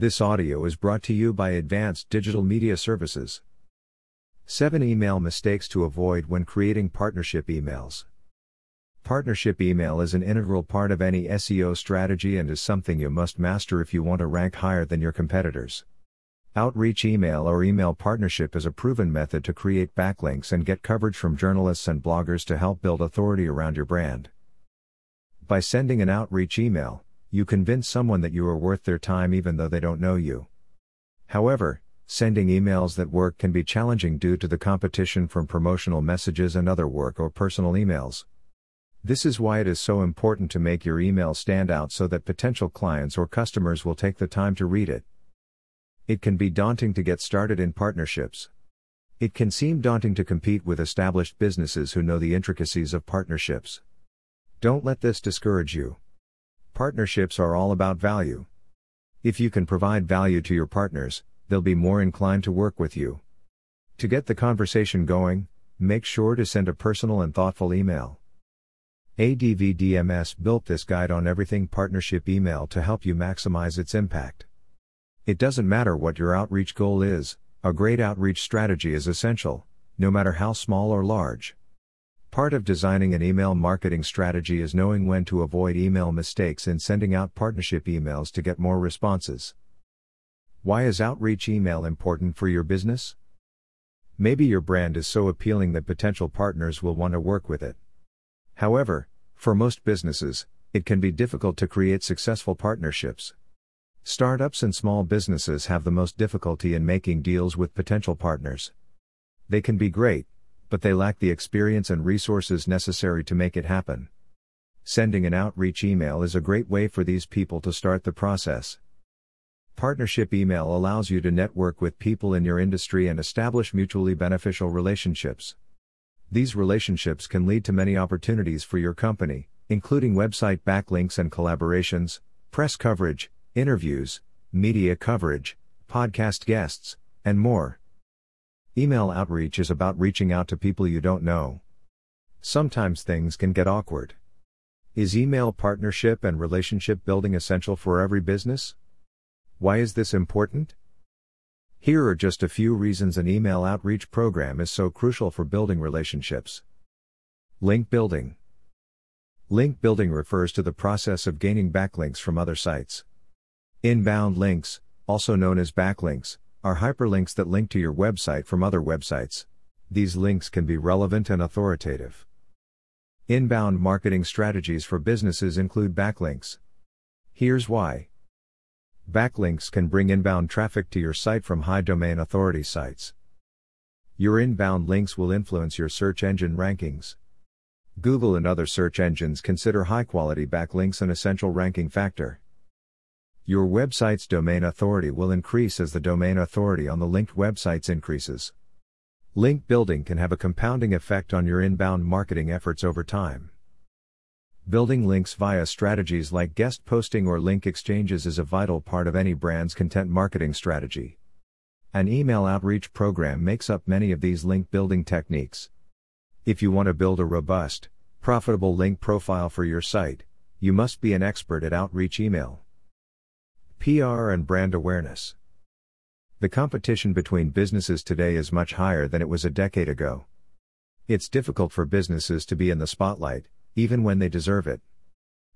This audio is brought to you by Advanced Digital Media Services. 7 Email Mistakes to Avoid When Creating Partnership Emails. Partnership email is an integral part of any SEO strategy and is something you must master if you want to rank higher than your competitors. Outreach email or email partnership is a proven method to create backlinks and get coverage from journalists and bloggers to help build authority around your brand. By sending an outreach email, you convince someone that you are worth their time even though they don't know you. However, sending emails that work can be challenging due to the competition from promotional messages and other work or personal emails. This is why it is so important to make your email stand out so that potential clients or customers will take the time to read it. It can be daunting to get started in partnerships. It can seem daunting to compete with established businesses who know the intricacies of partnerships. Don't let this discourage you. Partnerships are all about value. If you can provide value to your partners, they'll be more inclined to work with you. To get the conversation going, make sure to send a personal and thoughtful email. ADVDMS built this guide on everything partnership email to help you maximize its impact. It doesn't matter what your outreach goal is, a great outreach strategy is essential, no matter how small or large. Part of designing an email marketing strategy is knowing when to avoid email mistakes in sending out partnership emails to get more responses. Why is outreach email important for your business? Maybe your brand is so appealing that potential partners will want to work with it. However, for most businesses, it can be difficult to create successful partnerships. Startups and small businesses have the most difficulty in making deals with potential partners. They can be great, but they lack the experience and resources necessary to make it happen. Sending an outreach email is a great way for these people to start the process. Partnership email allows you to network with people in your industry and establish mutually beneficial relationships. These relationships can lead to many opportunities for your company, including website backlinks and collaborations, press coverage, interviews, media coverage, podcast guests, and more. Email outreach is about reaching out to people you don't know. Sometimes things can get awkward. Is email partnership and relationship building essential for every business? Why is this important? Here are just a few reasons an email outreach program is so crucial for building relationships. Link building. Link building refers to the process of gaining backlinks from other sites. Inbound links, also known as backlinks, are hyperlinks that link to your website from other websites. These links can be relevant and authoritative. Inbound marketing strategies for businesses include backlinks. Here's why. Backlinks can bring inbound traffic to your site from high domain authority sites. Your inbound links will influence your search engine rankings. Google and other search engines consider high quality backlinks an essential ranking factor. Your website's domain authority will increase as the domain authority on the linked websites increases. Link building can have a compounding effect on your inbound marketing efforts over time. Building links via strategies like guest posting or link exchanges is a vital part of any brand's content marketing strategy. An email outreach program makes up many of these link building techniques. If you want to build a robust, profitable link profile for your site, you must be an expert at outreach email. PR and brand awareness. The competition between businesses today is much higher than it was a decade ago. It's difficult for businesses to be in the spotlight, even when they deserve it.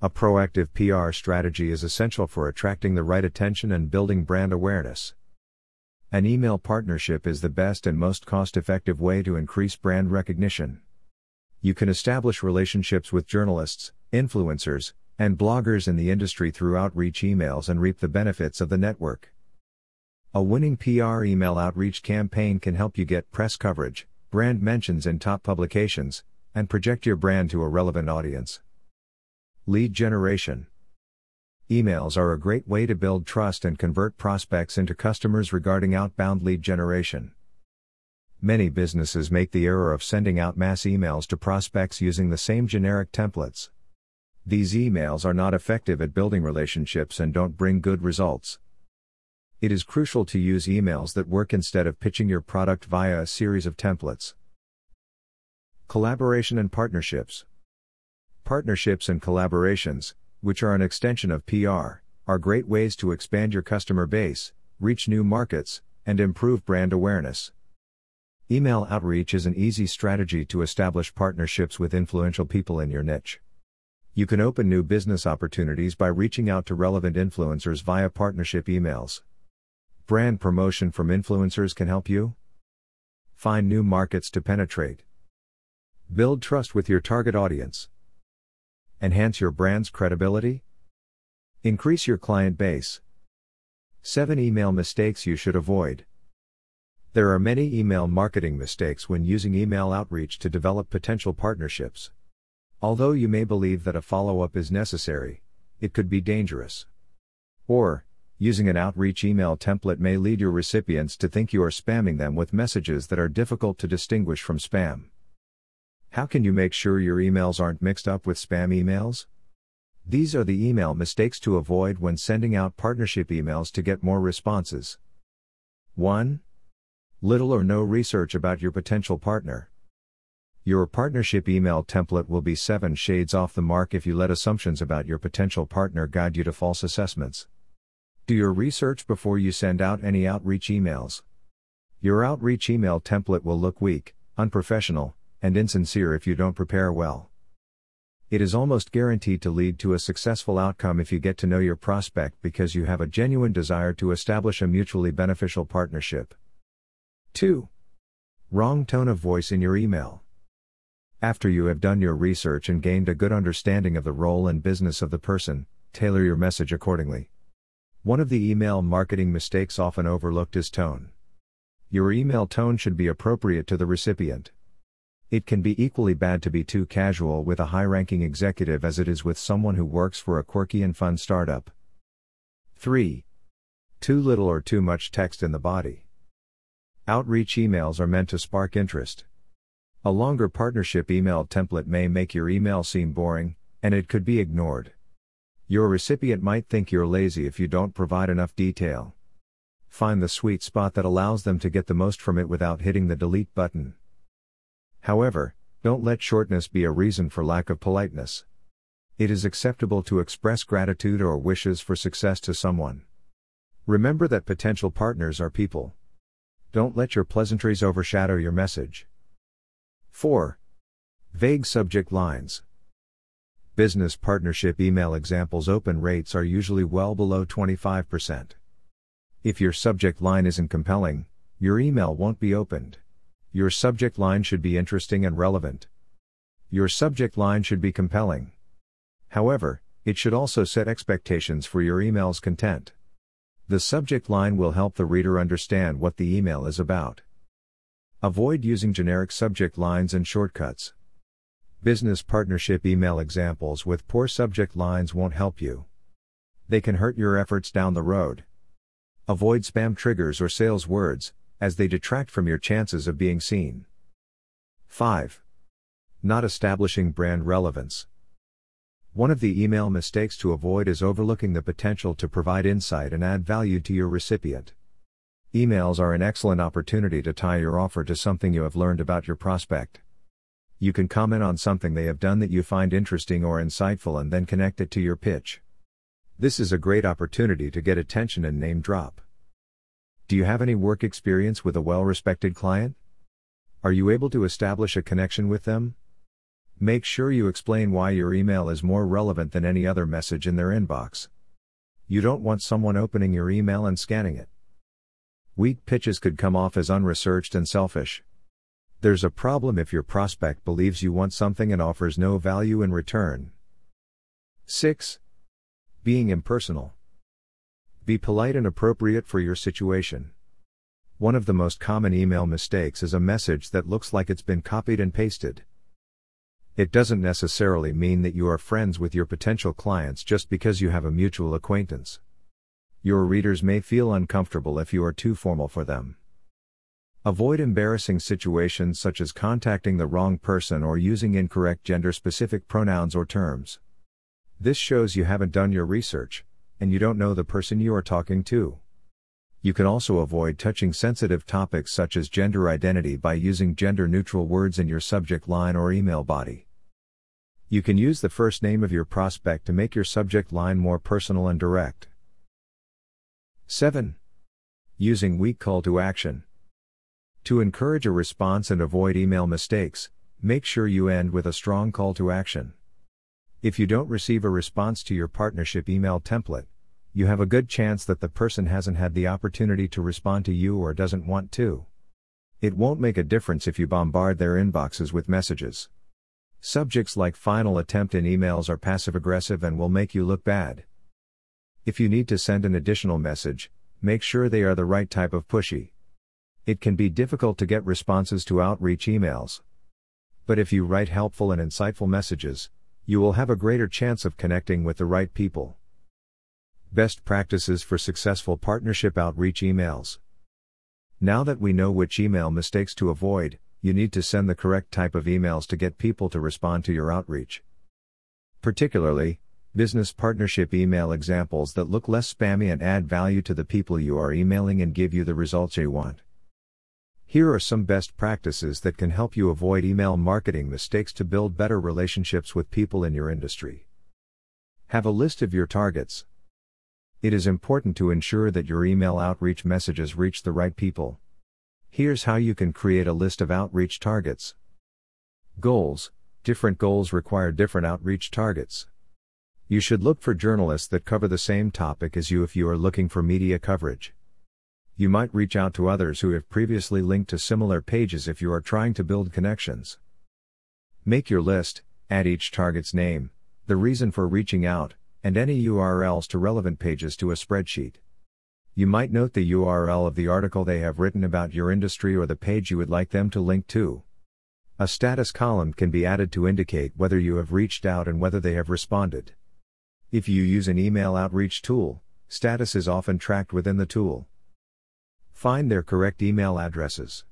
A proactive PR strategy is essential for attracting the right attention and building brand awareness. An email partnership is the best and most cost effective way to increase brand recognition. You can establish relationships with journalists, influencers, and bloggers in the industry through outreach emails and reap the benefits of the network. A winning PR email outreach campaign can help you get press coverage, brand mentions in top publications, and project your brand to a relevant audience. Lead generation. Emails are a great way to build trust and convert prospects into customers regarding outbound lead generation. Many businesses make the error of sending out mass emails to prospects using the same generic templates. These emails are not effective at building relationships and don't bring good results. It is crucial to use emails that work instead of pitching your product via a series of templates. Collaboration and partnerships. Partnerships and collaborations, which are an extension of PR, are great ways to expand your customer base, reach new markets, and improve brand awareness. Email outreach is an easy strategy to establish partnerships with influential people in your niche. You can open new business opportunities by reaching out to relevant influencers via partnership emails. Brand promotion from influencers can help you find new markets to penetrate, build trust with your target audience, enhance your brand's credibility, increase your client base. 7 Email mistakes you should avoid. There are many email marketing mistakes when using email outreach to develop potential partnerships. Although you may believe that a follow up is necessary, it could be dangerous. Or, using an outreach email template may lead your recipients to think you are spamming them with messages that are difficult to distinguish from spam. How can you make sure your emails aren't mixed up with spam emails? These are the email mistakes to avoid when sending out partnership emails to get more responses. 1. Little or no research about your potential partner. Your partnership email template will be seven shades off the mark if you let assumptions about your potential partner guide you to false assessments. Do your research before you send out any outreach emails. Your outreach email template will look weak, unprofessional, and insincere if you don't prepare well. It is almost guaranteed to lead to a successful outcome if you get to know your prospect because you have a genuine desire to establish a mutually beneficial partnership. 2. Wrong tone of voice in your email. After you have done your research and gained a good understanding of the role and business of the person, tailor your message accordingly. One of the email marketing mistakes often overlooked is tone. Your email tone should be appropriate to the recipient. It can be equally bad to be too casual with a high ranking executive as it is with someone who works for a quirky and fun startup. 3. Too little or too much text in the body. Outreach emails are meant to spark interest. A longer partnership email template may make your email seem boring, and it could be ignored. Your recipient might think you're lazy if you don't provide enough detail. Find the sweet spot that allows them to get the most from it without hitting the delete button. However, don't let shortness be a reason for lack of politeness. It is acceptable to express gratitude or wishes for success to someone. Remember that potential partners are people. Don't let your pleasantries overshadow your message. 4. Vague subject lines. Business partnership email examples open rates are usually well below 25%. If your subject line isn't compelling, your email won't be opened. Your subject line should be interesting and relevant. Your subject line should be compelling. However, it should also set expectations for your email's content. The subject line will help the reader understand what the email is about. Avoid using generic subject lines and shortcuts. Business partnership email examples with poor subject lines won't help you. They can hurt your efforts down the road. Avoid spam triggers or sales words, as they detract from your chances of being seen. 5. Not establishing brand relevance. One of the email mistakes to avoid is overlooking the potential to provide insight and add value to your recipient. Emails are an excellent opportunity to tie your offer to something you have learned about your prospect. You can comment on something they have done that you find interesting or insightful and then connect it to your pitch. This is a great opportunity to get attention and name drop. Do you have any work experience with a well respected client? Are you able to establish a connection with them? Make sure you explain why your email is more relevant than any other message in their inbox. You don't want someone opening your email and scanning it. Weak pitches could come off as unresearched and selfish. There's a problem if your prospect believes you want something and offers no value in return. 6. Being impersonal. Be polite and appropriate for your situation. One of the most common email mistakes is a message that looks like it's been copied and pasted. It doesn't necessarily mean that you are friends with your potential clients just because you have a mutual acquaintance. Your readers may feel uncomfortable if you are too formal for them. Avoid embarrassing situations such as contacting the wrong person or using incorrect gender specific pronouns or terms. This shows you haven't done your research, and you don't know the person you are talking to. You can also avoid touching sensitive topics such as gender identity by using gender neutral words in your subject line or email body. You can use the first name of your prospect to make your subject line more personal and direct. 7. Using weak call to action. To encourage a response and avoid email mistakes, make sure you end with a strong call to action. If you don't receive a response to your partnership email template, you have a good chance that the person hasn't had the opportunity to respond to you or doesn't want to. It won't make a difference if you bombard their inboxes with messages. Subjects like final attempt in emails are passive aggressive and will make you look bad. If you need to send an additional message, make sure they are the right type of pushy. It can be difficult to get responses to outreach emails. But if you write helpful and insightful messages, you will have a greater chance of connecting with the right people. Best practices for successful partnership outreach emails. Now that we know which email mistakes to avoid, you need to send the correct type of emails to get people to respond to your outreach. Particularly, business partnership email examples that look less spammy and add value to the people you are emailing and give you the results you want. Here are some best practices that can help you avoid email marketing mistakes to build better relationships with people in your industry. Have a list of your targets. It is important to ensure that your email outreach messages reach the right people. Here's how you can create a list of outreach targets. Goals Different goals require different outreach targets. You should look for journalists that cover the same topic as you if you are looking for media coverage. You might reach out to others who have previously linked to similar pages if you are trying to build connections. Make your list, add each target's name, the reason for reaching out, and any URLs to relevant pages to a spreadsheet. You might note the URL of the article they have written about your industry or the page you would like them to link to. A status column can be added to indicate whether you have reached out and whether they have responded. If you use an email outreach tool, status is often tracked within the tool. Find their correct email addresses.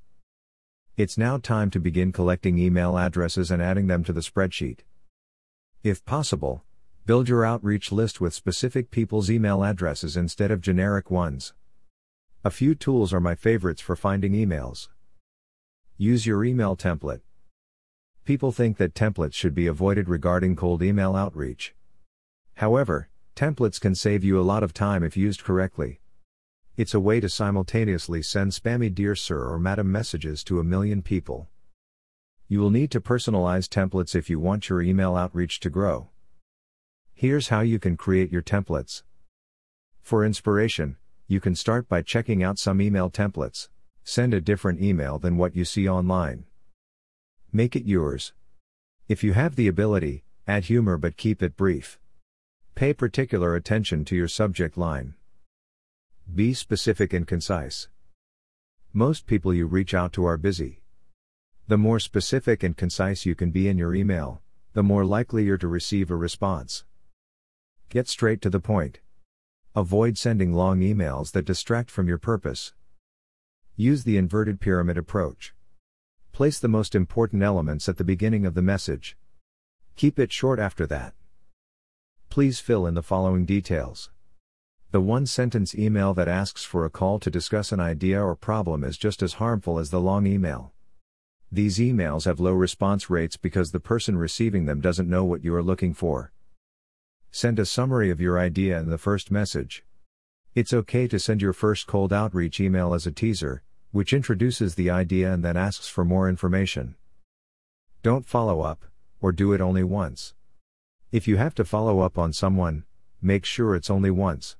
It's now time to begin collecting email addresses and adding them to the spreadsheet. If possible, build your outreach list with specific people's email addresses instead of generic ones. A few tools are my favorites for finding emails. Use your email template. People think that templates should be avoided regarding cold email outreach. However, templates can save you a lot of time if used correctly. It's a way to simultaneously send spammy Dear Sir or Madam messages to a million people. You will need to personalize templates if you want your email outreach to grow. Here's how you can create your templates. For inspiration, you can start by checking out some email templates. Send a different email than what you see online. Make it yours. If you have the ability, add humor but keep it brief. Pay particular attention to your subject line. Be specific and concise. Most people you reach out to are busy. The more specific and concise you can be in your email, the more likely you're to receive a response. Get straight to the point. Avoid sending long emails that distract from your purpose. Use the inverted pyramid approach. Place the most important elements at the beginning of the message. Keep it short after that. Please fill in the following details. The one sentence email that asks for a call to discuss an idea or problem is just as harmful as the long email. These emails have low response rates because the person receiving them doesn't know what you are looking for. Send a summary of your idea in the first message. It's okay to send your first cold outreach email as a teaser, which introduces the idea and then asks for more information. Don't follow up, or do it only once. If you have to follow up on someone, make sure it's only once.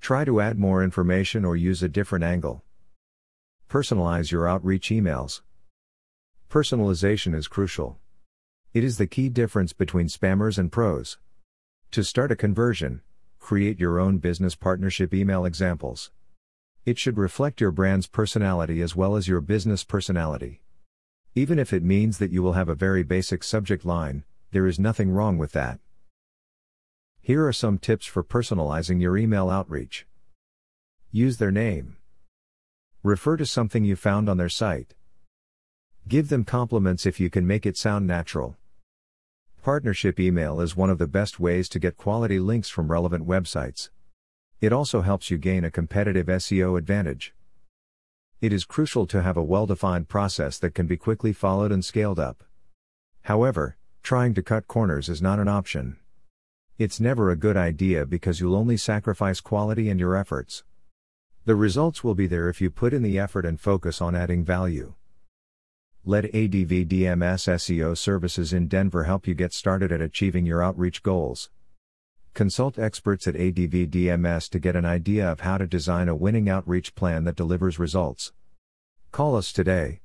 Try to add more information or use a different angle. Personalize your outreach emails. Personalization is crucial. It is the key difference between spammers and pros. To start a conversion, create your own business partnership email examples. It should reflect your brand's personality as well as your business personality. Even if it means that you will have a very basic subject line, there is nothing wrong with that. Here are some tips for personalizing your email outreach. Use their name. Refer to something you found on their site. Give them compliments if you can make it sound natural. Partnership email is one of the best ways to get quality links from relevant websites. It also helps you gain a competitive SEO advantage. It is crucial to have a well defined process that can be quickly followed and scaled up. However, trying to cut corners is not an option. It's never a good idea because you'll only sacrifice quality and your efforts. The results will be there if you put in the effort and focus on adding value. Let ADVDMS SEO services in Denver help you get started at achieving your outreach goals. Consult experts at ADVDMS to get an idea of how to design a winning outreach plan that delivers results. Call us today